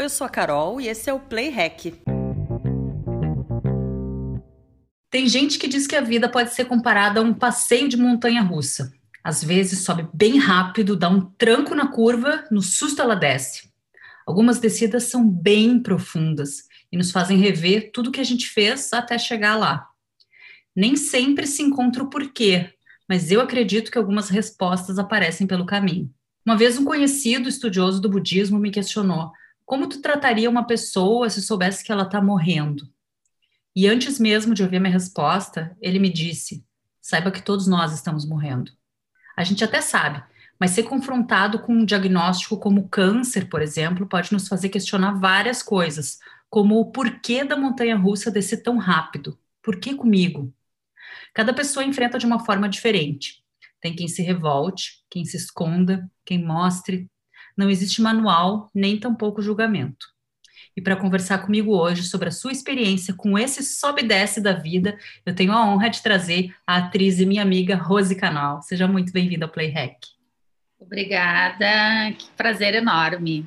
Eu sou a Carol e esse é o Play Hack. Tem gente que diz que a vida pode ser comparada a um passeio de montanha russa. Às vezes sobe bem rápido, dá um tranco na curva, no susto ela desce. Algumas descidas são bem profundas e nos fazem rever tudo que a gente fez até chegar lá. Nem sempre se encontra o porquê, mas eu acredito que algumas respostas aparecem pelo caminho. Uma vez um conhecido estudioso do budismo me questionou: como tu trataria uma pessoa se soubesse que ela está morrendo? E antes mesmo de ouvir minha resposta, ele me disse: saiba que todos nós estamos morrendo. A gente até sabe, mas ser confrontado com um diagnóstico como câncer, por exemplo, pode nos fazer questionar várias coisas, como o porquê da montanha russa descer tão rápido. Por que comigo? Cada pessoa enfrenta de uma forma diferente. Tem quem se revolte, quem se esconda, quem mostre. Não existe manual, nem tampouco julgamento. E para conversar comigo hoje sobre a sua experiência com esse sobe e desce da vida, eu tenho a honra de trazer a atriz e minha amiga Rose Canal. Seja muito bem-vinda ao Play Hack. Obrigada, que prazer enorme.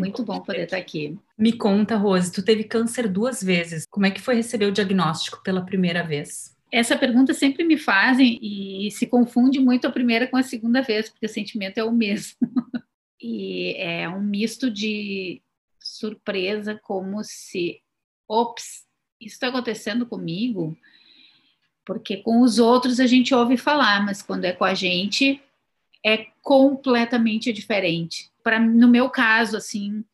Muito bom poder estar aqui. Me conta, Rose, tu teve câncer duas vezes. Como é que foi receber o diagnóstico pela primeira vez? Essa pergunta sempre me fazem e se confunde muito a primeira com a segunda vez, porque o sentimento é o mesmo. e é um misto de surpresa, como se, ops, isso está acontecendo comigo, porque com os outros a gente ouve falar, mas quando é com a gente é completamente diferente. Para no meu caso, assim,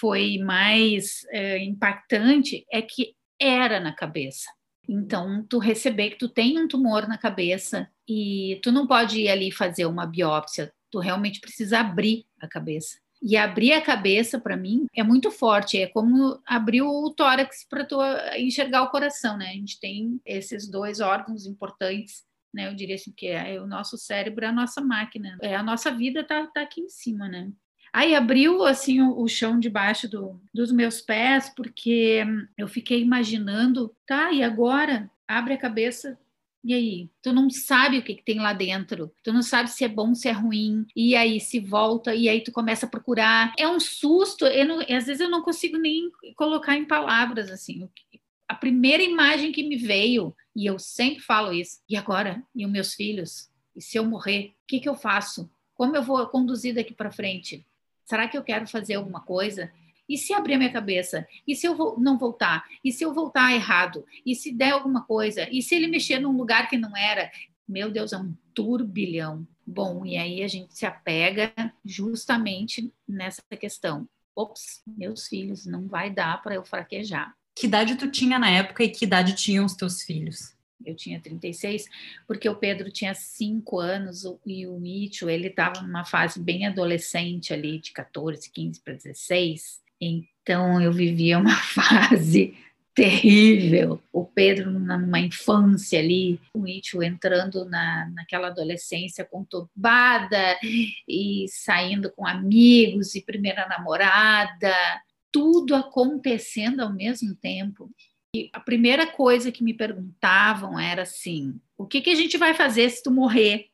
foi mais é, impactante é que era na cabeça. Então, tu receber que tu tem um tumor na cabeça e tu não pode ir ali fazer uma biópsia, tu realmente precisa abrir a cabeça. E abrir a cabeça, para mim, é muito forte. É como abrir o tórax para tu enxergar o coração, né? A gente tem esses dois órgãos importantes, né? Eu diria assim que é o nosso cérebro, é a nossa máquina. É a nossa vida tá, tá aqui em cima, né? Aí abriu assim o, o chão debaixo do, dos meus pés, porque eu fiquei imaginando, tá, e agora? Abre a cabeça, e aí? Tu não sabe o que, que, tem lá dentro. Tu não sabe se é bom, se é ruim. E aí se volta, e aí tu começa a procurar. É um susto. Não, às vezes eu não consigo nem colocar em palavras assim. A primeira imagem que me veio, e eu sempre falo isso, e agora? E os meus filhos? E se eu morrer? O que, que eu faço? Como eu vou conduzir daqui para frente? Será que eu quero fazer alguma coisa? E se abrir a minha cabeça? E se eu não voltar? E se eu voltar errado? E se der alguma coisa? E se ele mexer num lugar que não era? Meu Deus, é um turbilhão. Bom, e aí a gente se apega justamente nessa questão. Ops, meus filhos, não vai dar para eu fraquejar. Que idade tu tinha na época e que idade tinham os teus filhos? eu tinha 36, porque o Pedro tinha 5 anos e o Mitchell, ele estava numa fase bem adolescente ali, de 14, 15 para 16. Então eu vivia uma fase terrível. O Pedro numa infância ali, o Mitchell entrando na, naquela adolescência conturbada e saindo com amigos e primeira namorada, tudo acontecendo ao mesmo tempo. E a primeira coisa que me perguntavam era assim: o que, que a gente vai fazer se tu morrer?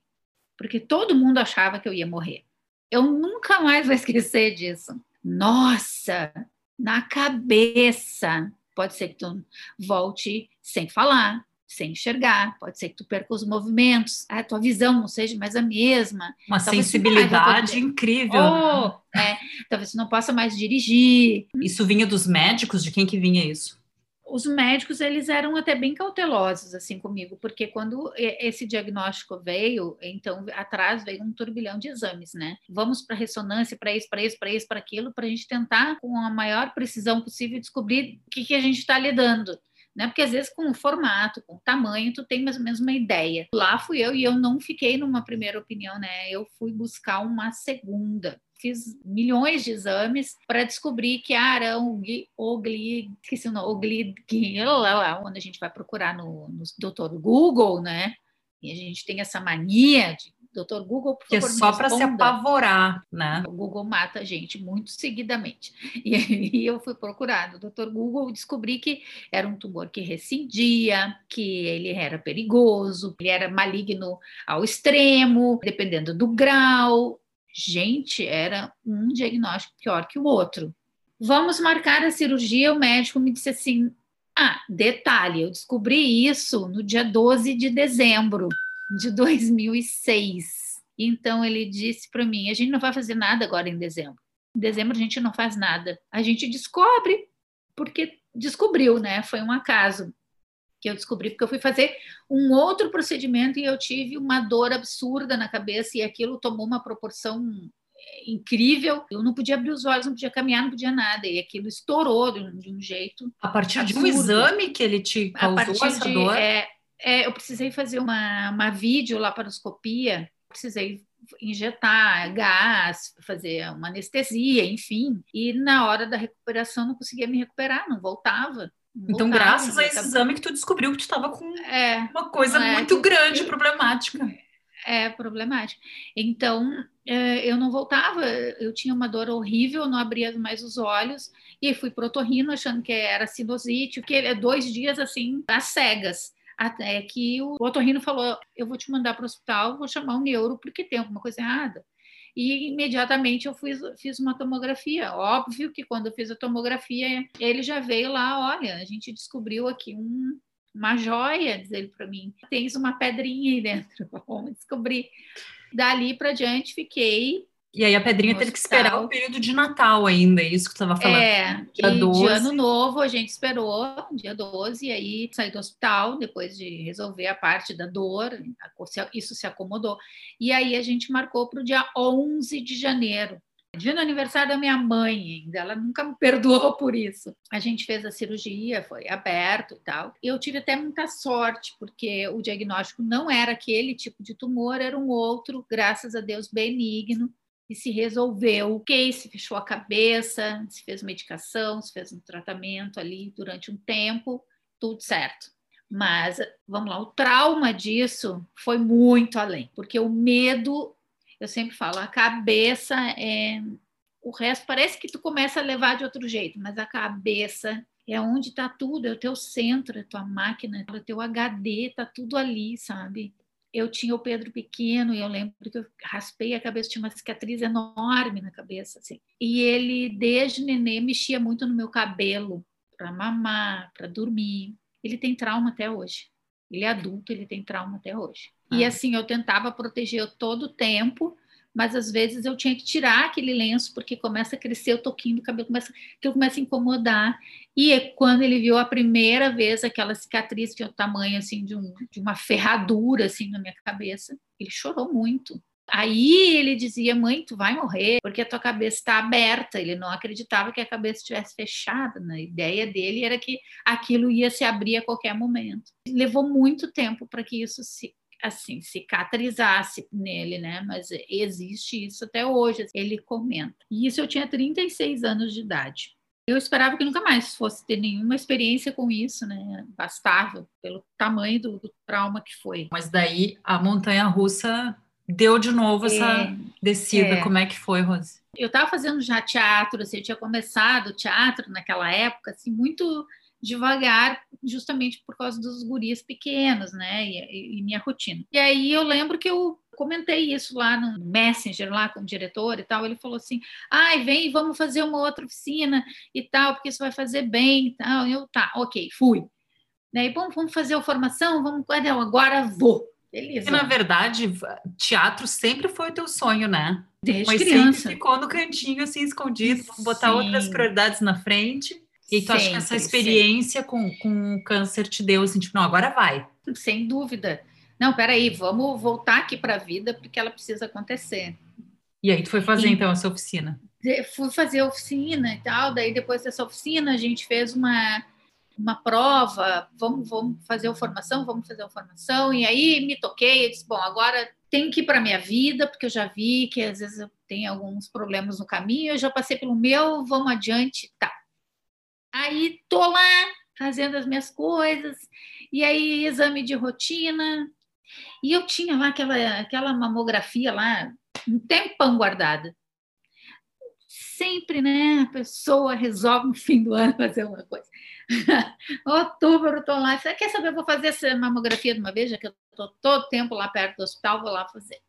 Porque todo mundo achava que eu ia morrer. Eu nunca mais vou esquecer disso. Nossa, na cabeça. Pode ser que tu volte sem falar, sem enxergar, pode ser que tu perca os movimentos, a tua visão não seja mais a mesma. Uma talvez sensibilidade incrível. Oh, é, talvez tu não possa mais dirigir. Isso vinha dos médicos? De quem que vinha isso? Os médicos eles eram até bem cautelosos assim comigo, porque quando esse diagnóstico veio, então atrás veio um turbilhão de exames, né? Vamos para ressonância, para isso, para isso, para isso, para aquilo, para a gente tentar com a maior precisão possível descobrir o que, que a gente está lidando. Né? Porque às vezes com o formato, com o tamanho, tu tem mais ou menos uma ideia. Lá fui eu e eu não fiquei numa primeira opinião, né? Eu fui buscar uma segunda fiz milhões de exames para descobrir que era um ogli, esqueci o nome, ogli, onde a gente vai procurar no, no doutor Google, né? E a gente tem essa mania de Doutor Google, por que é favor, é só para se apavorar, né? O Google mata a gente muito seguidamente. E aí eu fui procurar no Doutor Google descobri que era um tumor que rescindia, que ele era perigoso, ele era maligno ao extremo, dependendo do grau gente, era um diagnóstico pior que o outro. Vamos marcar a cirurgia. O médico me disse assim: Ah, detalhe, eu descobri isso no dia 12 de dezembro de 2006. Então ele disse para mim: A gente não vai fazer nada agora em dezembro. Em dezembro a gente não faz nada. A gente descobre, porque descobriu, né? Foi um acaso que eu descobri, porque eu fui fazer um outro procedimento e eu tive uma dor absurda na cabeça e aquilo tomou uma proporção incrível. Eu não podia abrir os olhos, não podia caminhar, não podia nada. E aquilo estourou de um, de um jeito. A partir absurdo. de um exame que ele te causou essa de, dor? É, é, eu precisei fazer uma, uma videolaparoscopia, precisei injetar gás, fazer uma anestesia, enfim. E na hora da recuperação não conseguia me recuperar, não voltava. Não então, voltava, graças a esse exame que tu descobriu que tu estava com é, uma coisa é, muito grande, eu, problemática. É problemática. Então, é, eu não voltava, eu tinha uma dor horrível, não abria mais os olhos, e fui pro otorrino achando que era sinusite, que é dois dias assim, às cegas. Até que o otorrino falou: Eu vou te mandar para o hospital, vou chamar um neuro porque tem alguma coisa errada. E imediatamente eu fiz, fiz uma tomografia. Óbvio que quando eu fiz a tomografia, ele já veio lá: Olha, a gente descobriu aqui um, uma joia, diz ele para mim. Tens uma pedrinha aí dentro, vamos descobrir. Dali para diante fiquei e aí a Pedrinha teve que esperar o período de Natal ainda, é isso que tu estava falando. É, dia e 12. de ano novo a gente esperou, dia 12, e aí saí do hospital, depois de resolver a parte da dor, isso se acomodou. E aí a gente marcou para o dia 11 de janeiro, dia do aniversário da minha mãe ainda, ela nunca me perdoou por isso. A gente fez a cirurgia, foi aberto e tal. Eu tive até muita sorte, porque o diagnóstico não era aquele tipo de tumor, era um outro, graças a Deus, benigno e se resolveu. Ok, se fechou a cabeça, se fez medicação, se fez um tratamento ali durante um tempo, tudo certo. Mas vamos lá, o trauma disso foi muito além, porque o medo, eu sempre falo, a cabeça é. O resto parece que tu começa a levar de outro jeito, mas a cabeça é onde está tudo, é o teu centro, é a tua máquina, é o teu HD, está tudo ali, sabe? Eu tinha o Pedro pequeno e eu lembro que eu raspei a cabeça, tinha uma cicatriz enorme na cabeça, assim. E ele, desde nenê, mexia muito no meu cabelo para mamar, para dormir. Ele tem trauma até hoje. Ele é adulto, ele tem trauma até hoje. Ah. E assim, eu tentava proteger todo o tempo, mas às vezes eu tinha que tirar aquele lenço porque começa a crescer o toquinho do cabelo, começa, aquilo começa a incomodar. E quando ele viu a primeira vez aquela cicatriz que é o tamanho assim de, um, de uma ferradura assim na minha cabeça, ele chorou muito. Aí ele dizia: "Mãe, tu vai morrer porque a tua cabeça está aberta". Ele não acreditava que a cabeça estivesse fechada. Né? A ideia dele era que aquilo ia se abrir a qualquer momento. Levou muito tempo para que isso se assim, cicatrizasse nele, né? Mas existe isso até hoje, ele comenta. E isso eu tinha 36 anos de idade. Eu esperava que nunca mais fosse ter nenhuma experiência com isso, né? Bastava, pelo tamanho do, do trauma que foi. Mas daí a montanha russa deu de novo essa é, descida. É. Como é que foi, Rose? Eu estava fazendo já teatro, assim, eu tinha começado teatro naquela época, assim, muito devagar, justamente por causa dos guris pequenos, né? E, e, minha rotina. E aí eu lembro que eu comentei isso lá no Messenger, lá com o diretor e tal. Ele falou assim: ai, vem, vamos fazer uma outra oficina e tal, porque isso vai fazer bem e tal. Eu, tá, ok, fui. Daí, bom, vamos fazer a formação, vamos, não, agora vou. Beleza. E, na verdade, teatro sempre foi o teu sonho, né? Desde Mas criança. sempre ficou no cantinho, assim, escondido, botar Sim. outras prioridades na frente. E tu acha que essa experiência com, com o câncer te deu assim, tipo, não, agora vai. Sem dúvida. Não, peraí, vamos voltar aqui para a vida porque ela precisa acontecer. E aí tu foi fazer e, então essa oficina? Fui fazer a oficina e tal, daí depois dessa oficina a gente fez uma, uma prova, vamos, vamos fazer a formação, vamos fazer a formação, e aí me toquei, eu disse, bom, agora tenho que ir para a minha vida, porque eu já vi que às vezes eu tenho alguns problemas no caminho, eu já passei pelo meu, vamos adiante, tá. Aí tô lá fazendo as minhas coisas, e aí exame de rotina. E eu tinha lá aquela, aquela mamografia lá, um tempão guardada. Sempre, né, a pessoa resolve no fim do ano fazer uma coisa. Outubro, tô lá. Você quer saber? Eu vou fazer essa mamografia de uma vez, já que eu tô todo tempo lá perto do hospital, vou lá fazer.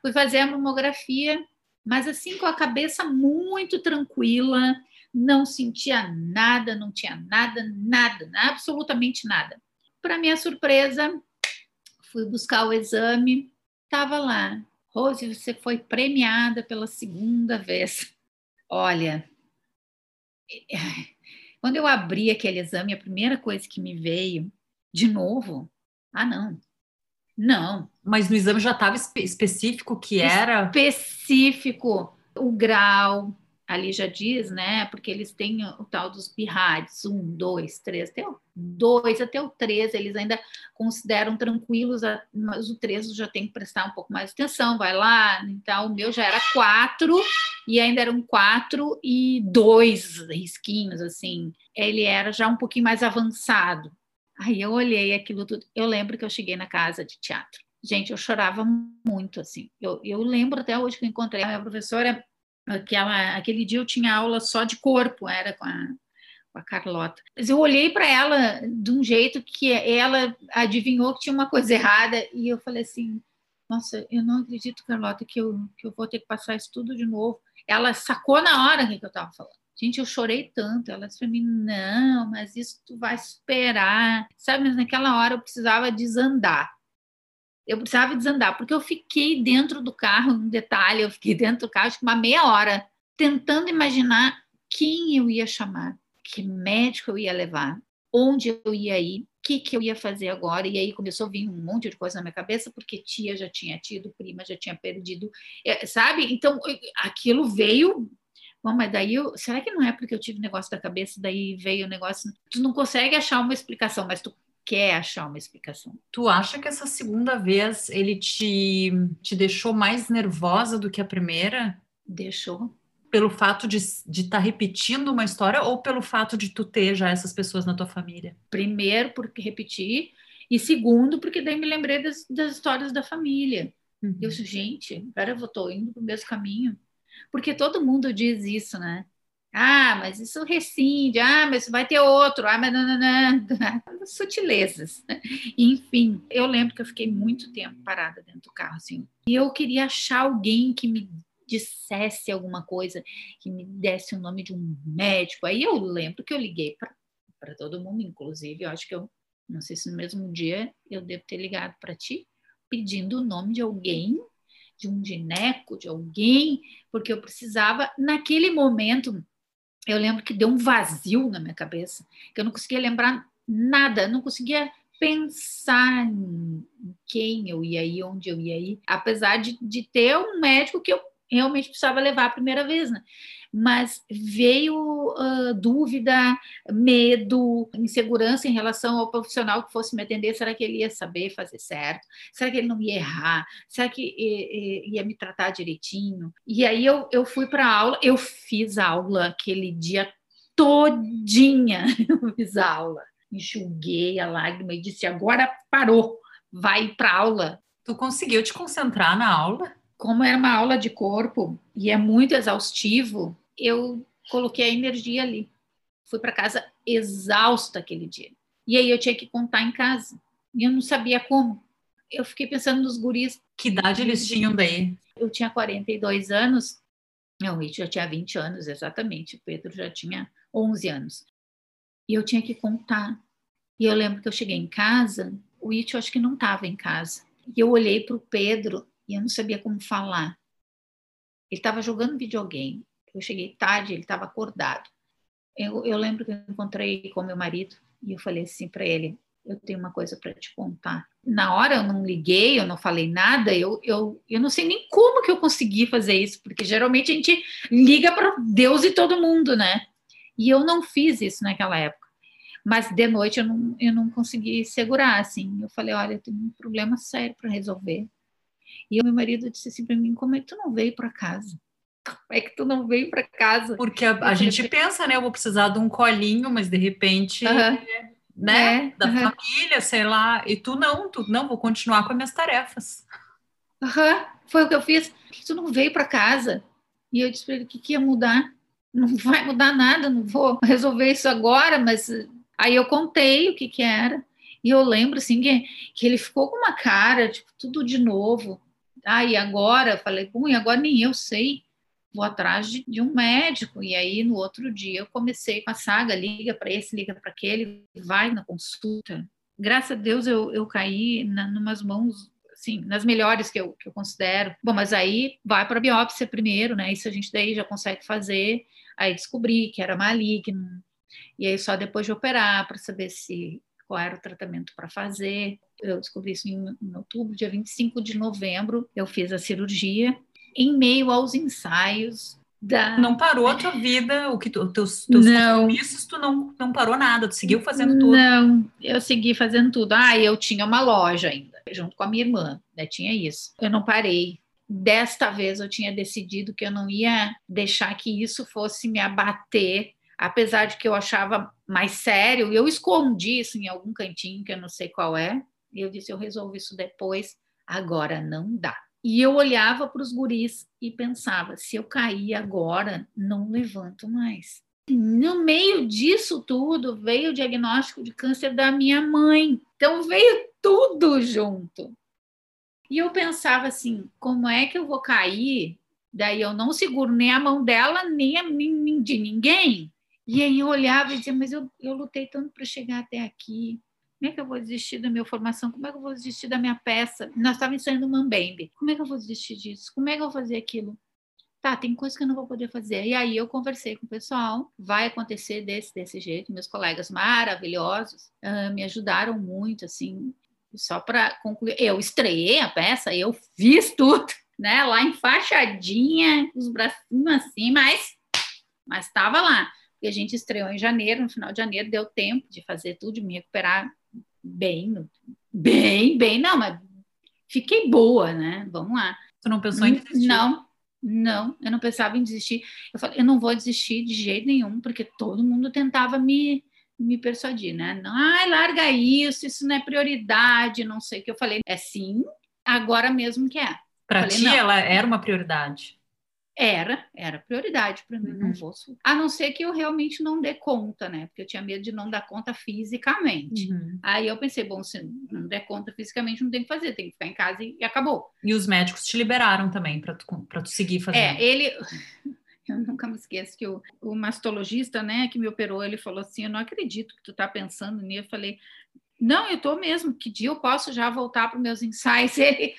Fui fazer a mamografia, mas assim, com a cabeça muito tranquila, não sentia nada, não tinha nada, nada, absolutamente nada. Para minha surpresa, fui buscar o exame, estava lá. Rose, você foi premiada pela segunda vez. Olha, quando eu abri aquele exame, a primeira coisa que me veio, de novo, ah, não, não. Mas no exame já estava espe específico que era? Específico, o grau, ali já diz, né? Porque eles têm o tal dos BIRADs, um, dois, três, até o dois, até o três, eles ainda consideram tranquilos, mas o três já tem que prestar um pouco mais atenção, vai lá, então o meu já era quatro, e ainda eram quatro e dois risquinhos, assim, ele era já um pouquinho mais avançado. Aí eu olhei aquilo tudo, eu lembro que eu cheguei na casa de teatro, gente, eu chorava muito, assim, eu, eu lembro até hoje que eu encontrei a minha professora, aquela, aquele dia eu tinha aula só de corpo, era com a, com a Carlota. Mas eu olhei para ela de um jeito que ela adivinhou que tinha uma coisa errada e eu falei assim, nossa, eu não acredito, Carlota, que eu, que eu vou ter que passar isso tudo de novo. Ela sacou na hora que eu estava falando. Gente, eu chorei tanto. Ela disse para mim: não, mas isso tu vai superar. Sabe, mas naquela hora eu precisava desandar eu precisava desandar, porque eu fiquei dentro do carro, um detalhe, eu fiquei dentro do carro acho que uma meia hora, tentando imaginar quem eu ia chamar, que médico eu ia levar, onde eu ia ir, o que, que eu ia fazer agora. E aí começou a vir um monte de coisa na minha cabeça, porque tia já tinha tido, prima já tinha perdido, é, sabe? Então aquilo veio. Bom, mas daí eu, será que não é porque eu tive negócio da cabeça, daí veio o negócio. Tu não consegue achar uma explicação, mas tu quer achar uma explicação. Tu acha que essa segunda vez ele te, te deixou mais nervosa do que a primeira? Deixou. Pelo fato de estar de tá repetindo uma história ou pelo fato de tu ter já essas pessoas na tua família? Primeiro, porque repeti, e segundo, porque daí me lembrei das, das histórias da família. Uhum. Eu disse, gente, agora eu estou indo para o mesmo caminho. Porque todo mundo diz isso, né? Ah, mas isso rescinde. Ah, mas vai ter outro. Ah, mas não. Sutilezas. Enfim, eu lembro que eu fiquei muito tempo parada dentro do carro, assim. E eu queria achar alguém que me dissesse alguma coisa, que me desse o nome de um médico. Aí eu lembro que eu liguei para todo mundo, inclusive, eu acho que eu, não sei se no mesmo dia eu devo ter ligado para ti, pedindo o nome de alguém, de um gineco, de alguém, porque eu precisava, naquele momento, eu lembro que deu um vazio na minha cabeça, que eu não conseguia lembrar nada, não conseguia pensar em quem eu ia ir, onde eu ia ir, apesar de, de ter um médico que eu realmente precisava levar a primeira vez, né? mas veio uh, dúvida, medo, insegurança em relação ao profissional que fosse me atender. Será que ele ia saber fazer certo? Será que ele não ia errar? Será que ia me tratar direitinho? E aí eu, eu fui para a aula, eu fiz aula aquele dia todinha, eu fiz aula. Enxuguei a lágrima e disse: agora parou, vai para aula. Tu conseguiu te concentrar na aula? Como era uma aula de corpo e é muito exaustivo, eu coloquei a energia ali. Fui para casa exausta aquele dia. E aí eu tinha que contar em casa. E eu não sabia como. Eu fiquei pensando nos guris. Que idade eles tinham daí? Eu tinha 42 anos. Não, o It já tinha 20 anos, exatamente. O Pedro já tinha 11 anos. E eu tinha que contar. E eu lembro que eu cheguei em casa, o It eu acho que não estava em casa. E eu olhei para o Pedro e eu não sabia como falar. Ele estava jogando videogame. Eu cheguei tarde, ele estava acordado. Eu, eu, lembro que eu encontrei com meu marido e eu falei assim para ele: Eu tenho uma coisa para te contar. Na hora eu não liguei, eu não falei nada, eu, eu, eu não sei nem como que eu consegui fazer isso, porque geralmente a gente liga para Deus e todo mundo, né? E eu não fiz isso naquela época. Mas de noite eu não, eu não consegui segurar, assim. Eu falei: Olha, eu tenho um problema sério para resolver e o meu marido disse assim para mim: como é que tu não veio para casa? Como é que tu não veio para casa? Porque a, a gente pensa, né? Eu vou precisar de um colinho, mas de repente, né? É, da família, sei lá. E tu não, tu não, vou continuar com as minhas tarefas. Uhum. Foi o que eu fiz. Que tu não veio para casa? E eu disse para ele: o que, que ia mudar? Não vai mudar nada, não vou resolver isso agora, mas aí eu contei o que que era. E eu lembro assim que, que ele ficou com uma cara, tipo, tudo de novo. Ah, e agora? Falei, bom, e agora nem eu sei. vou atrás de, de, um médico. E aí, no outro dia, eu comecei com a saga: liga para esse, liga para aquele, vai na consulta. Graças a Deus, eu, eu caí na, numas mãos, assim, nas melhores que eu, que eu considero. Bom, mas aí vai para a biópsia primeiro, né? Isso a gente daí já consegue fazer. Aí descobri que era maligno. E aí, só depois de operar, para saber se qual era o tratamento para fazer. Eu descobri isso em, em outubro, dia 25 de novembro, eu fiz a cirurgia em meio aos ensaios da... Não parou a tua vida, o que tu, teus, teus não. compromissos, tu não, não parou nada, tu seguiu fazendo tudo? Não, eu segui fazendo tudo. Ah, eu tinha uma loja ainda, junto com a minha irmã, né, tinha isso. Eu não parei. Desta vez eu tinha decidido que eu não ia deixar que isso fosse me abater, apesar de que eu achava mais sério, eu escondi isso em algum cantinho que eu não sei qual é, e eu disse, eu resolvo isso depois, agora não dá. E eu olhava para os guris e pensava: se eu cair agora, não levanto mais. No meio disso tudo, veio o diagnóstico de câncer da minha mãe. Então, veio tudo junto. E eu pensava assim: como é que eu vou cair? Daí eu não seguro nem a mão dela, nem, a, de ninguém. E aí eu olhava e dizia: mas eu, eu lutei tanto para chegar até aqui. Como é que eu vou desistir da minha formação? Como é que eu vou desistir da minha peça? Nós estávamos ensaiando Mambembe. Como é que eu vou desistir disso? Como é que eu vou fazer aquilo? Tá, tem coisas que eu não vou poder fazer. E aí eu conversei com o pessoal, vai acontecer desse, desse jeito. Meus colegas maravilhosos uh, me ajudaram muito, assim, só para concluir. Eu estreiei a peça, eu fiz tudo, né? Lá enfaixadinha, os bracinhos assim, mas mas estava lá. E a gente estreou em janeiro, no final de janeiro, deu tempo de fazer tudo, de me recuperar bem, bem, bem, não, mas fiquei boa, né? Vamos lá. Tu não pensou em desistir? Não, não, eu não pensava em desistir. Eu falei, eu não vou desistir de jeito nenhum, porque todo mundo tentava me, me persuadir, né? Não, ai, larga isso, isso não é prioridade, não sei o que. Eu falei, é sim, agora mesmo que é. Para ti, não. ela era uma prioridade. Era, era prioridade para mim, uhum. não vou. A não ser que eu realmente não dê conta, né? Porque eu tinha medo de não dar conta fisicamente. Uhum. Aí eu pensei, bom, se não der conta fisicamente, não tem que fazer, tem que ficar em casa e, e acabou. E os médicos te liberaram também para tu, tu seguir fazendo. É, ele. Eu nunca me esqueço que o, o mastologista, né, que me operou, ele falou assim: Eu não acredito que tu tá pensando nisso. Eu falei: Não, eu tô mesmo. Que dia eu posso já voltar para os meus ensaios? Ele,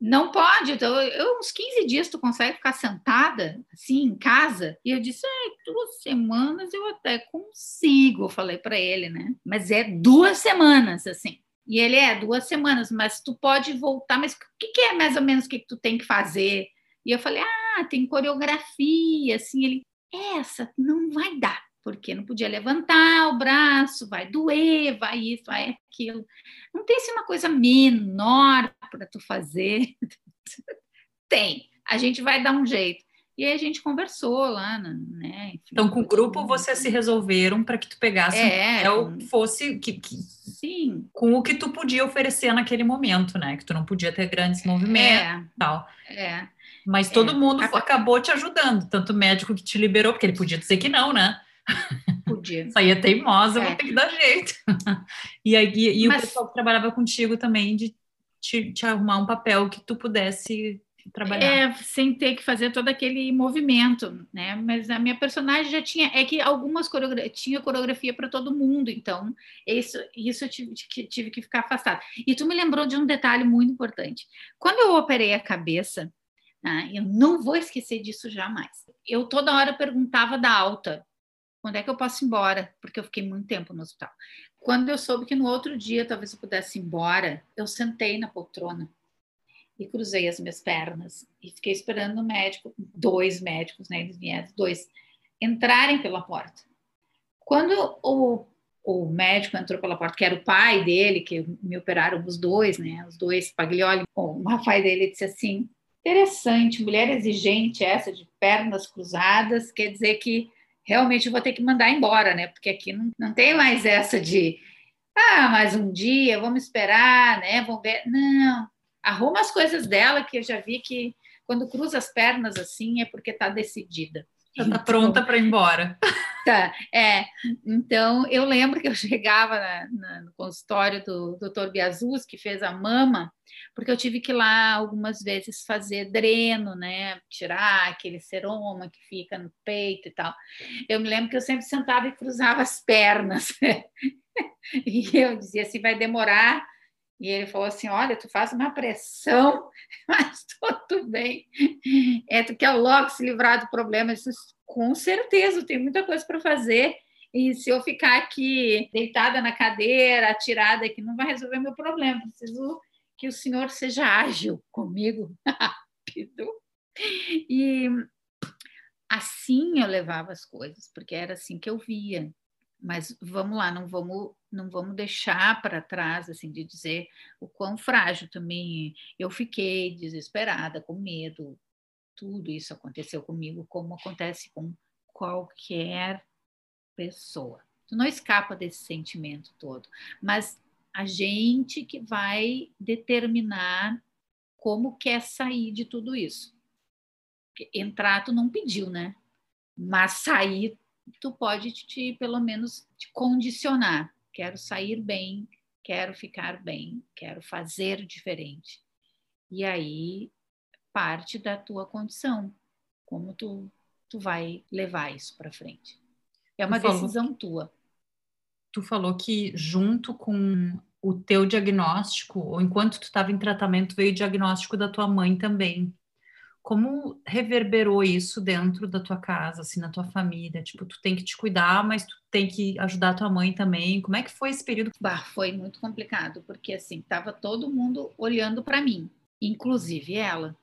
não pode, então, eu, uns 15 dias tu consegue ficar sentada, assim, em casa? E eu disse, é, duas semanas eu até consigo, falei para ele, né? Mas é duas semanas, assim. E ele é duas semanas, mas tu pode voltar, mas o que, que é mais ou menos o que, que tu tem que fazer? E eu falei, ah, tem coreografia, assim, ele, essa não vai dar porque não podia levantar o braço, vai doer, vai isso, vai aquilo. Não tem assim uma coisa menor para tu fazer? tem. A gente vai dar um jeito. E aí a gente conversou lá, né? Enfim, então, com o grupo, vocês se resolveram para que tu pegasse é, um fosse que, que, sim. com o que tu podia oferecer naquele momento, né? Que tu não podia ter grandes movimentos é, e tal. É. Mas todo é. mundo acabou te ajudando, tanto o médico que te liberou, porque ele podia dizer que não, né? Podia. Aí é teimosa, é. vou ter que dar jeito. e aí, e, Mas... o pessoal que trabalhava contigo também de te, te, arrumar um papel que tu pudesse trabalhar. É, sem ter que fazer todo aquele movimento, né? Mas a minha personagem já tinha, é que algumas coreografia, tinha coreografia para todo mundo, então isso, isso eu tive, tive que ficar afastada. E tu me lembrou de um detalhe muito importante. Quando eu operei a cabeça, né, eu não vou esquecer disso jamais. Eu toda hora perguntava da alta quando é que eu posso ir embora? Porque eu fiquei muito tempo no hospital. Quando eu soube que no outro dia talvez eu pudesse ir embora, eu sentei na poltrona e cruzei as minhas pernas e fiquei esperando o médico, dois médicos, né? Eles vieram, dois, entrarem pela porta. Quando o, o médico entrou pela porta, que era o pai dele, que me operaram os dois, né? Os dois, Paglioli, o pai dele disse assim: interessante, mulher exigente essa de pernas cruzadas, quer dizer que realmente eu vou ter que mandar embora, né? Porque aqui não, não tem mais essa de ah, mais um dia, vamos esperar, né? Vamos ver. Não, arruma as coisas dela, que eu já vi que quando cruza as pernas assim é porque está decidida. Já está pronta para ir embora. É. Então, eu lembro que eu chegava na, na, no consultório do Dr. Biazus, que fez a mama, porque eu tive que ir lá algumas vezes fazer dreno, né? Tirar aquele seroma que fica no peito e tal. Eu me lembro que eu sempre sentava e cruzava as pernas. e eu dizia assim, vai demorar e ele falou assim: Olha, tu faz uma pressão, mas tudo bem. É, tu quer logo se livrar do problema. Eu disse, Com certeza, tem muita coisa para fazer. E se eu ficar aqui deitada na cadeira, atirada aqui, não vai resolver meu problema. Preciso que o senhor seja ágil comigo, rápido. E assim eu levava as coisas, porque era assim que eu via. Mas vamos lá, não vamos não vamos deixar para trás, assim, de dizer o quão frágil também eu fiquei desesperada, com medo. Tudo isso aconteceu comigo, como acontece com qualquer pessoa. Tu não escapa desse sentimento todo, mas a gente que vai determinar como quer sair de tudo isso. Entrar tu não pediu, né? Mas sair tu pode te pelo menos te condicionar quero sair bem, quero ficar bem, quero fazer diferente. E aí parte da tua condição, como tu, tu vai levar isso para frente. É uma decisão tua. Tu falou que junto com o teu diagnóstico, ou enquanto tu estava em tratamento, veio o diagnóstico da tua mãe também. Como reverberou isso dentro da tua casa, assim, na tua família? Tipo, tu tem que te cuidar, mas tu tem que ajudar a tua mãe também. Como é que foi esse período? Bah, foi muito complicado, porque assim, tava todo mundo olhando para mim, inclusive ela.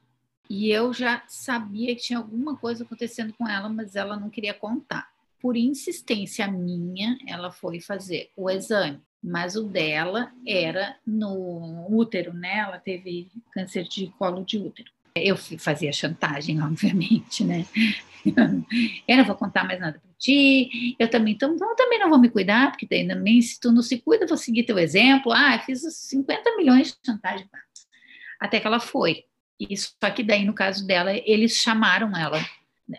E eu já sabia que tinha alguma coisa acontecendo com ela, mas ela não queria contar. Por insistência minha, ela foi fazer o exame, mas o dela era no útero, né? Ela teve câncer de colo de útero. Eu fazia chantagem, obviamente, né? Eu não vou contar mais nada para ti. Eu também, então, eu também não vou me cuidar, porque também, se tu não se cuida, eu vou seguir teu exemplo. Ah, eu fiz 50 milhões de chantagem. Até que ela foi. E só que daí, no caso dela, eles chamaram ela.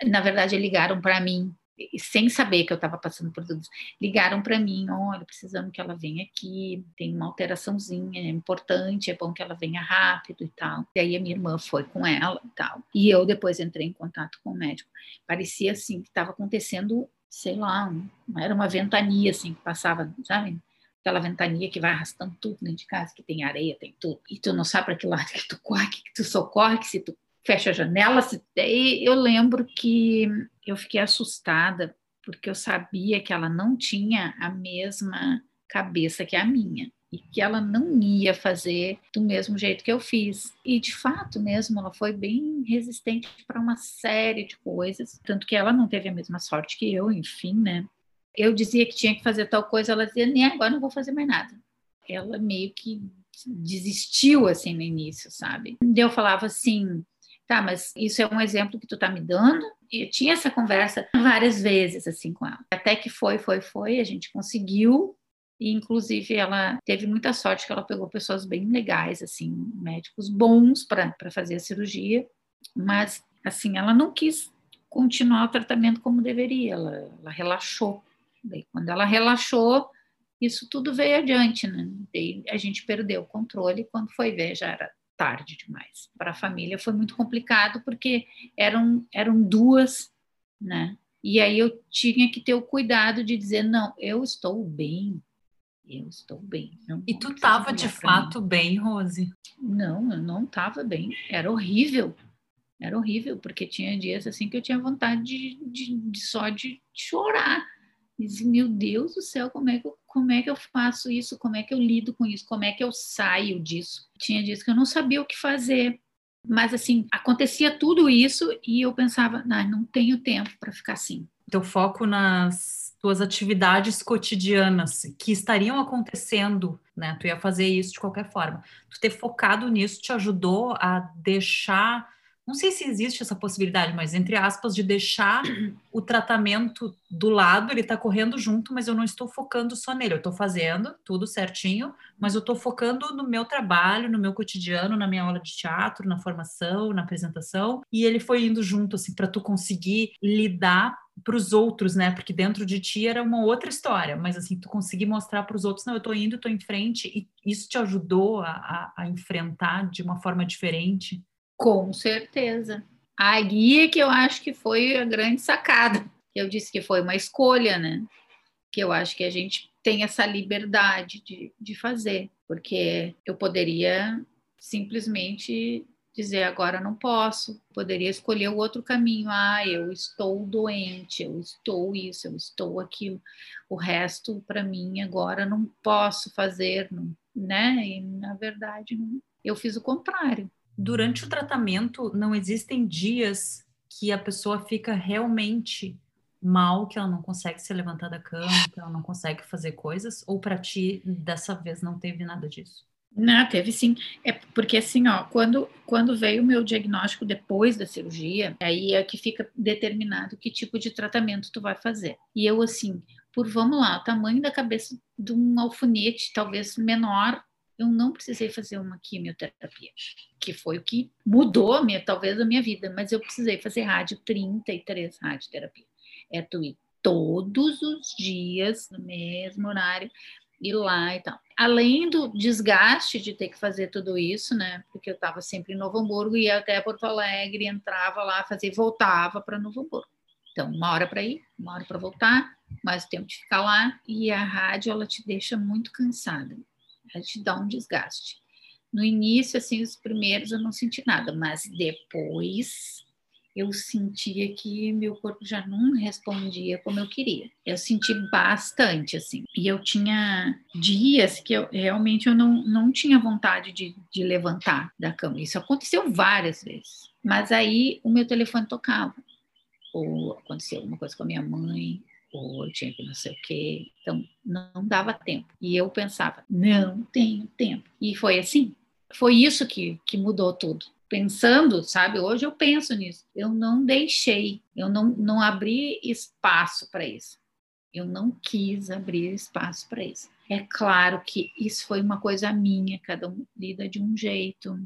Na verdade, ligaram para mim sem saber que eu estava passando por tudo isso, ligaram para mim, olha, precisamos que ela venha aqui, tem uma alteraçãozinha é importante, é bom que ela venha rápido e tal. E aí a minha irmã foi com ela e tal. E eu depois entrei em contato com o médico. Parecia assim que estava acontecendo, sei lá, um, era uma ventania assim que passava, sabe? Aquela ventania que vai arrastando tudo dentro de casa, que tem areia, tem tudo. E tu não sabe para que lado que tu corre, que tu socorre, que se tu fecha a janela. Se... E eu lembro que eu fiquei assustada porque eu sabia que ela não tinha a mesma cabeça que a minha e que ela não ia fazer do mesmo jeito que eu fiz. E de fato mesmo, ela foi bem resistente para uma série de coisas, tanto que ela não teve a mesma sorte que eu, enfim, né? Eu dizia que tinha que fazer tal coisa, ela dizia, nem agora não vou fazer mais nada. Ela meio que desistiu assim no início, sabe? Eu falava assim, Tá, mas isso é um exemplo que tu tá me dando? E eu tinha essa conversa várias vezes assim com ela. Até que foi, foi, foi, a gente conseguiu. E inclusive ela teve muita sorte que ela pegou pessoas bem legais, assim, médicos bons para fazer a cirurgia, mas assim, ela não quis continuar o tratamento como deveria, ela, ela relaxou. Daí, quando ela relaxou, isso tudo veio adiante, né? Daí a gente perdeu o controle, quando foi ver já era tarde demais. Para a família foi muito complicado porque eram, eram duas, né? E aí eu tinha que ter o cuidado de dizer não, eu estou bem, eu estou bem. e tu estava de fato mim. bem, Rose? Não, eu não estava bem. Era horrível. Era horrível, porque tinha dias assim que eu tinha vontade de, de, de só de chorar. Disse, meu Deus do céu, como é, que eu, como é que eu faço isso? Como é que eu lido com isso? Como é que eu saio disso? Tinha dias que eu não sabia o que fazer. Mas, assim, acontecia tudo isso e eu pensava, não, não tenho tempo para ficar assim. Teu foco nas tuas atividades cotidianas que estariam acontecendo, né? Tu ia fazer isso de qualquer forma. Tu ter focado nisso te ajudou a deixar não sei se existe essa possibilidade, mas entre aspas, de deixar o tratamento do lado, ele está correndo junto, mas eu não estou focando só nele. Eu estou fazendo tudo certinho, mas eu estou focando no meu trabalho, no meu cotidiano, na minha aula de teatro, na formação, na apresentação. E ele foi indo junto, assim, para tu conseguir lidar para os outros, né? Porque dentro de ti era uma outra história, mas assim, tu conseguir mostrar para os outros, não, eu estou indo, estou em frente, e isso te ajudou a, a, a enfrentar de uma forma diferente. Com certeza. A guia que eu acho que foi a grande sacada. Eu disse que foi uma escolha, né? Que eu acho que a gente tem essa liberdade de, de fazer, porque eu poderia simplesmente dizer agora não posso, poderia escolher o outro caminho. Ah, eu estou doente, eu estou isso, eu estou aquilo. O resto para mim agora não posso fazer, não, né? E na verdade eu fiz o contrário durante o tratamento não existem dias que a pessoa fica realmente mal, que ela não consegue se levantar da cama, que ela não consegue fazer coisas? Ou para ti, dessa vez, não teve nada disso? Não, teve sim. É porque assim, ó, quando, quando veio o meu diagnóstico depois da cirurgia, aí é que fica determinado que tipo de tratamento tu vai fazer. E eu, assim, por vamos lá, o tamanho da cabeça de um alfinete, talvez menor, eu não precisei fazer uma quimioterapia, que foi o que mudou, minha, talvez, a minha vida, mas eu precisei fazer rádio 33 radioterapia. É tu ir todos os dias, no mesmo horário, ir lá e tal. Além do desgaste de ter que fazer tudo isso, né? Porque eu estava sempre em Novo Hamburgo, ia até Porto Alegre, entrava lá, fazia, voltava para Novo Hamburgo. Então, uma hora para ir, uma hora para voltar, mais tempo de ficar lá. E a rádio, ela te deixa muito cansada te dá um desgaste. No início, assim, os primeiros eu não senti nada, mas depois eu sentia que meu corpo já não respondia como eu queria. Eu senti bastante, assim. E eu tinha dias que eu realmente eu não, não tinha vontade de, de levantar da cama. Isso aconteceu várias vezes. Mas aí o meu telefone tocava. Ou aconteceu alguma coisa com a minha mãe, ou tinha que não sei o quê. Então, não dava tempo. E eu pensava, não tenho tempo. E foi assim. Foi isso que, que mudou tudo. Pensando, sabe, hoje eu penso nisso. Eu não deixei, eu não, não abri espaço para isso. Eu não quis abrir espaço para isso. É claro que isso foi uma coisa minha, cada um lida de um jeito.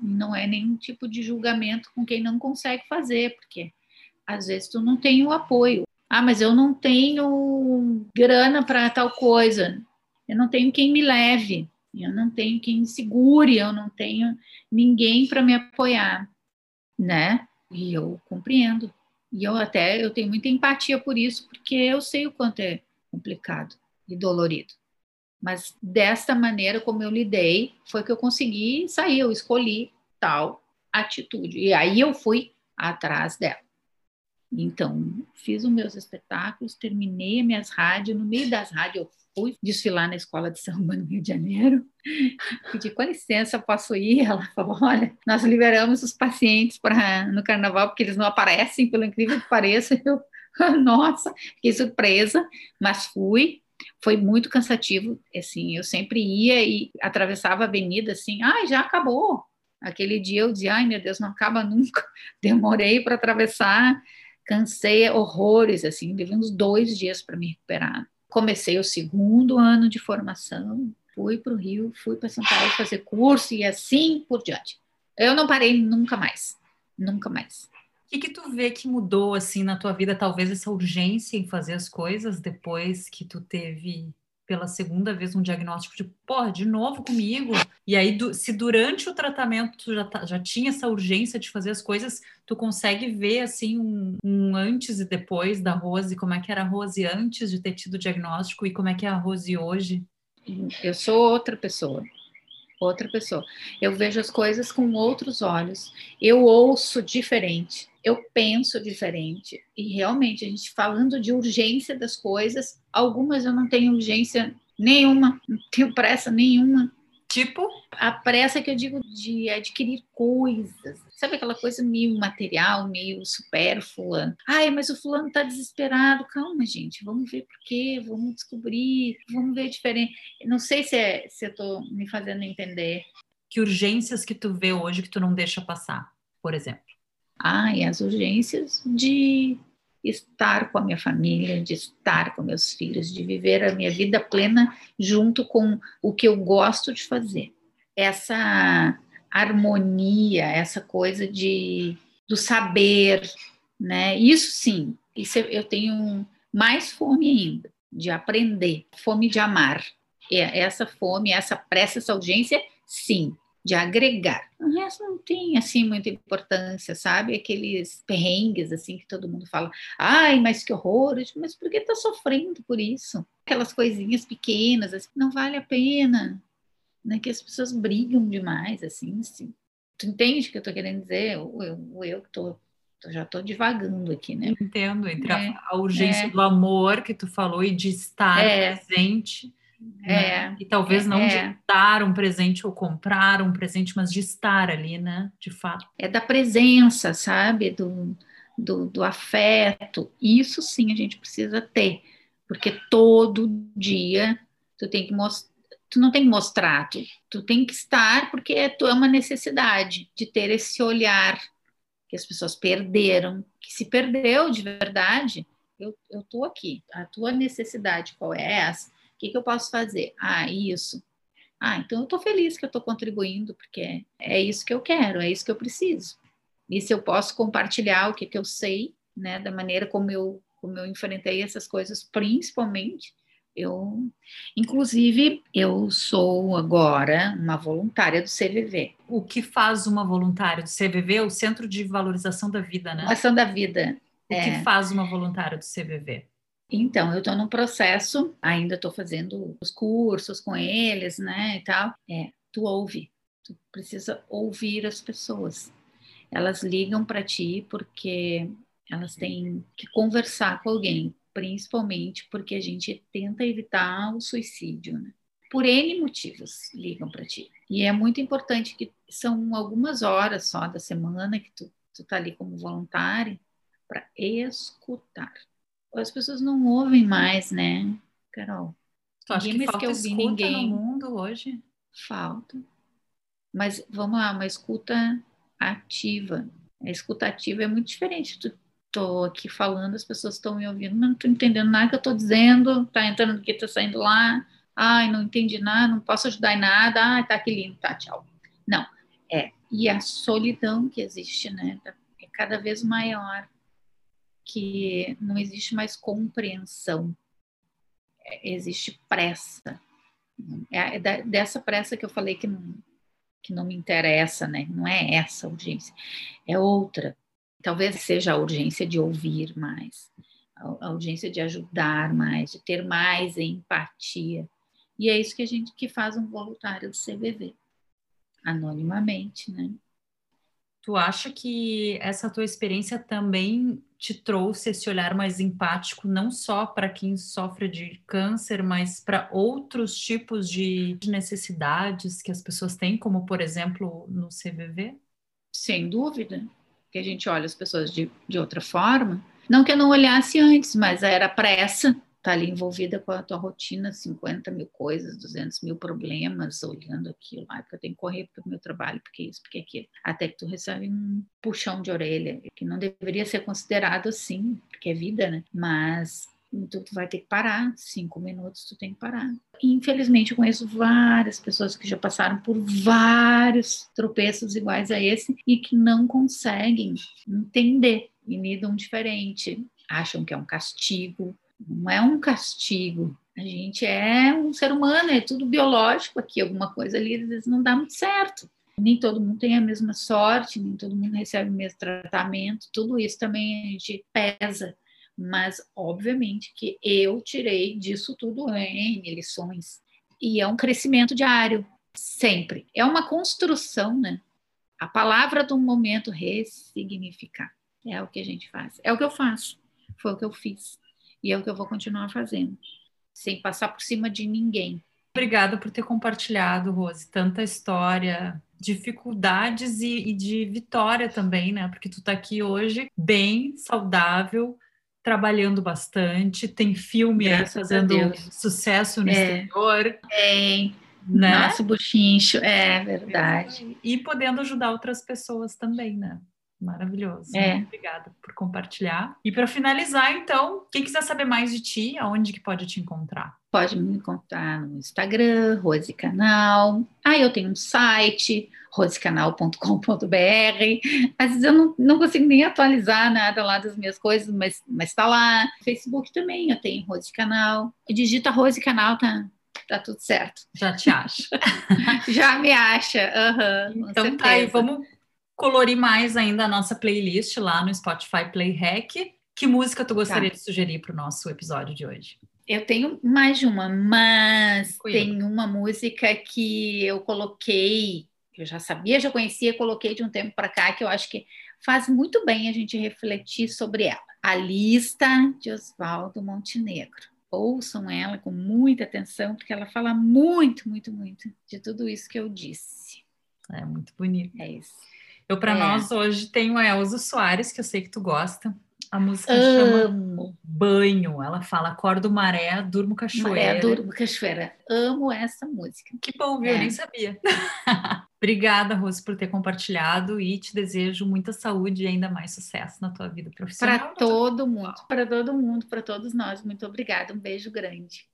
Não é nenhum tipo de julgamento com quem não consegue fazer, porque às vezes tu não tem o apoio. Ah, mas eu não tenho grana para tal coisa. Eu não tenho quem me leve. Eu não tenho quem me segure. Eu não tenho ninguém para me apoiar, né? E eu compreendo. E eu até eu tenho muita empatia por isso, porque eu sei o quanto é complicado e dolorido. Mas desta maneira como eu lidei, foi que eu consegui sair, eu escolhi tal atitude. E aí eu fui atrás dela. Então, fiz os meus espetáculos, terminei minhas rádios. No meio das rádios, eu fui desfilar na escola de samba no Rio de Janeiro. Pedi com licença, posso ir? Ela falou: Olha, nós liberamos os pacientes para no carnaval porque eles não aparecem, pelo incrível que pareça. Eu, nossa, fiquei surpresa, mas fui. Foi muito cansativo, assim, eu sempre ia e atravessava a avenida assim, ai, ah, já acabou. Aquele dia eu dizia, ai meu Deus, não acaba nunca. Demorei para atravessar cansei horrores, assim, levei uns dois dias para me recuperar. Comecei o segundo ano de formação, fui para o Rio, fui para São Paulo fazer curso e assim por diante. Eu não parei nunca mais, nunca mais. O que, que tu vê que mudou assim na tua vida? Talvez essa urgência em fazer as coisas depois que tu teve pela segunda vez um diagnóstico de, porra, de novo comigo. E aí, do, se durante o tratamento tu já, tá, já tinha essa urgência de fazer as coisas, tu consegue ver, assim, um, um, antes e depois da Rose, como é que era a Rose antes de ter tido o diagnóstico e como é que é a Rose hoje? Eu sou outra pessoa outra pessoa. Eu vejo as coisas com outros olhos, eu ouço diferente, eu penso diferente. E realmente, a gente falando de urgência das coisas, algumas eu não tenho urgência nenhuma, não tenho pressa nenhuma. Tipo? A pressa que eu digo de adquirir coisas. Sabe aquela coisa meio material, meio supérflua? Ai, mas o fulano tá desesperado. Calma, gente, vamos ver por quê, vamos descobrir, vamos ver diferente. Não sei se, é, se eu tô me fazendo entender. Que urgências que tu vê hoje que tu não deixa passar, por exemplo? Ah, e as urgências de estar com a minha família, de estar com meus filhos, de viver a minha vida plena junto com o que eu gosto de fazer. Essa harmonia, essa coisa de do saber, né? Isso sim, isso eu tenho mais fome ainda de aprender, fome de amar. É, essa fome, essa pressa, essa urgência, sim, de agregar. O resto não tem assim muita importância, sabe? Aqueles perrengues assim que todo mundo fala, ai, mas que horror, mas por que tá sofrendo por isso? Aquelas coisinhas pequenas, assim, não vale a pena, né? Que as pessoas brigam demais, assim, assim. Tu entende o que eu tô querendo dizer? Eu, ou eu que tô eu já estou divagando aqui, né? Entendo, entre é, a, a, urgência é. do amor que tu falou e de estar é. presente é, né? E talvez não é. de dar um presente ou comprar um presente, mas de estar ali, né? De fato. É da presença, sabe? Do, do, do afeto. Isso sim a gente precisa ter, porque todo dia tu tem que mostrar. Tu não tem que mostrar, tu, tu tem que estar porque é, tu é uma necessidade de ter esse olhar que as pessoas perderam, que se perdeu de verdade, eu, tô aqui. A tua necessidade qual é essa? O que, que eu posso fazer? Ah, isso. Ah, então eu estou feliz que eu estou contribuindo, porque é isso que eu quero, é isso que eu preciso. E se eu posso compartilhar o que, que eu sei, né, da maneira como eu, como eu enfrentei essas coisas, principalmente, eu, inclusive, eu sou agora uma voluntária do CVV. O que faz uma voluntária do CVV? O Centro de Valorização da Vida, né? Valorização da Vida. O é. que faz uma voluntária do CVV? Então, eu estou no processo, ainda estou fazendo os cursos com eles, né, e tal. É, tu ouve, tu precisa ouvir as pessoas. Elas ligam para ti porque elas têm que conversar com alguém, principalmente porque a gente tenta evitar o suicídio, né? Por N motivos ligam para ti. E é muito importante que são algumas horas só da semana que tu, tu tá ali como voluntário para escutar as pessoas não ouvem mais, né, Carol? Tu acha que falta ouvir ninguém. no mundo hoje? Falta. Mas vamos lá, uma escuta ativa. A escuta ativa é muito diferente. Tu tô aqui falando, as pessoas estão me ouvindo, mas não estou entendendo nada que eu estou dizendo, tá entrando aqui, tá saindo lá. Ai, não entendi nada, não posso ajudar em nada. Ai, tá aqui lindo, tá, tchau. Não, é. E a solidão que existe, né, é cada vez maior que não existe mais compreensão, é, existe pressa. É, é dessa pressa que eu falei que não, que não me interessa, né? Não é essa urgência, é outra. Talvez seja a urgência de ouvir mais, a urgência de ajudar mais, de ter mais empatia. E é isso que a gente que faz um voluntário do CVV, anonimamente, né? Tu acha que essa tua experiência também te trouxe esse olhar mais empático, não só para quem sofre de câncer, mas para outros tipos de necessidades que as pessoas têm, como por exemplo no CVV? Sem dúvida, que a gente olha as pessoas de, de outra forma. Não que eu não olhasse antes, mas era pressa tá ali envolvida com a tua rotina, 50 mil coisas, 200 mil problemas, olhando aquilo, ah, porque eu tenho que correr para o meu trabalho, porque isso, porque aquilo, até que tu recebe um puxão de orelha, que não deveria ser considerado assim, porque é vida, né? Mas então tu vai ter que parar, cinco minutos tu tem que parar. infelizmente eu conheço várias pessoas que já passaram por vários tropeços iguais a esse e que não conseguem entender e lidam diferente. Acham que é um castigo, não é um castigo. A gente é um ser humano, é tudo biológico aqui, alguma coisa ali às vezes não dá muito certo. Nem todo mundo tem a mesma sorte, nem todo mundo recebe o mesmo tratamento, tudo isso também a gente pesa. Mas, obviamente, que eu tirei disso tudo em lições. E é um crescimento diário, sempre. É uma construção, né? A palavra do momento ressignificar. É o que a gente faz. É o que eu faço. Foi o que eu fiz. E é o que eu vou continuar fazendo, sem passar por cima de ninguém. Obrigada por ter compartilhado, Rose, tanta história, dificuldades e, e de vitória também, né? Porque tu tá aqui hoje bem, saudável, trabalhando bastante, tem filme Graças fazendo sucesso no é, exterior. Tem. Né? Nosso buchincho, é verdade. E podendo ajudar outras pessoas também, né? Maravilhoso. É. Muito obrigada por compartilhar. E para finalizar, então, quem quiser saber mais de ti, aonde que pode te encontrar? Pode me encontrar no Instagram, Rose Canal. Ah, eu tenho um site, rosecanal.com.br. Às vezes eu não, não consigo nem atualizar nada lá das minhas coisas, mas mas está lá. Facebook também, eu tenho Rose Canal. Digita Rose Canal, tá, tá tudo certo. Já te acho. Já me acha. com então tá aí, vamos colorir mais ainda a nossa playlist lá no Spotify Play Hack. Que música tu gostaria Tá. de sugerir para o nosso episódio de hoje? Eu tenho mais de uma, mas Cuida. tem uma música que eu coloquei, que eu já sabia, já conhecia, coloquei de um tempo para cá, que eu acho que faz muito bem a gente refletir sobre ela. A lista de Oswaldo Montenegro. Ouçam ela com muita atenção, porque ela fala muito, muito, muito de tudo isso que eu disse. É muito bonito. É isso. Eu, para É. nós, hoje tenho a Elza Soares, que eu sei que tu gosta. A música chama Amo. Banho. Ela fala: acordo maré, durmo cachoeira. Maré Durmo Cachoeira. Amo essa música. Que bom, viu? Eu É. nem sabia. Obrigada, Rose, por ter compartilhado e te desejo muita saúde e ainda mais sucesso na tua vida profissional. Para todo mundo, para todo mundo, para todos nós. Muito obrigada. Um beijo grande.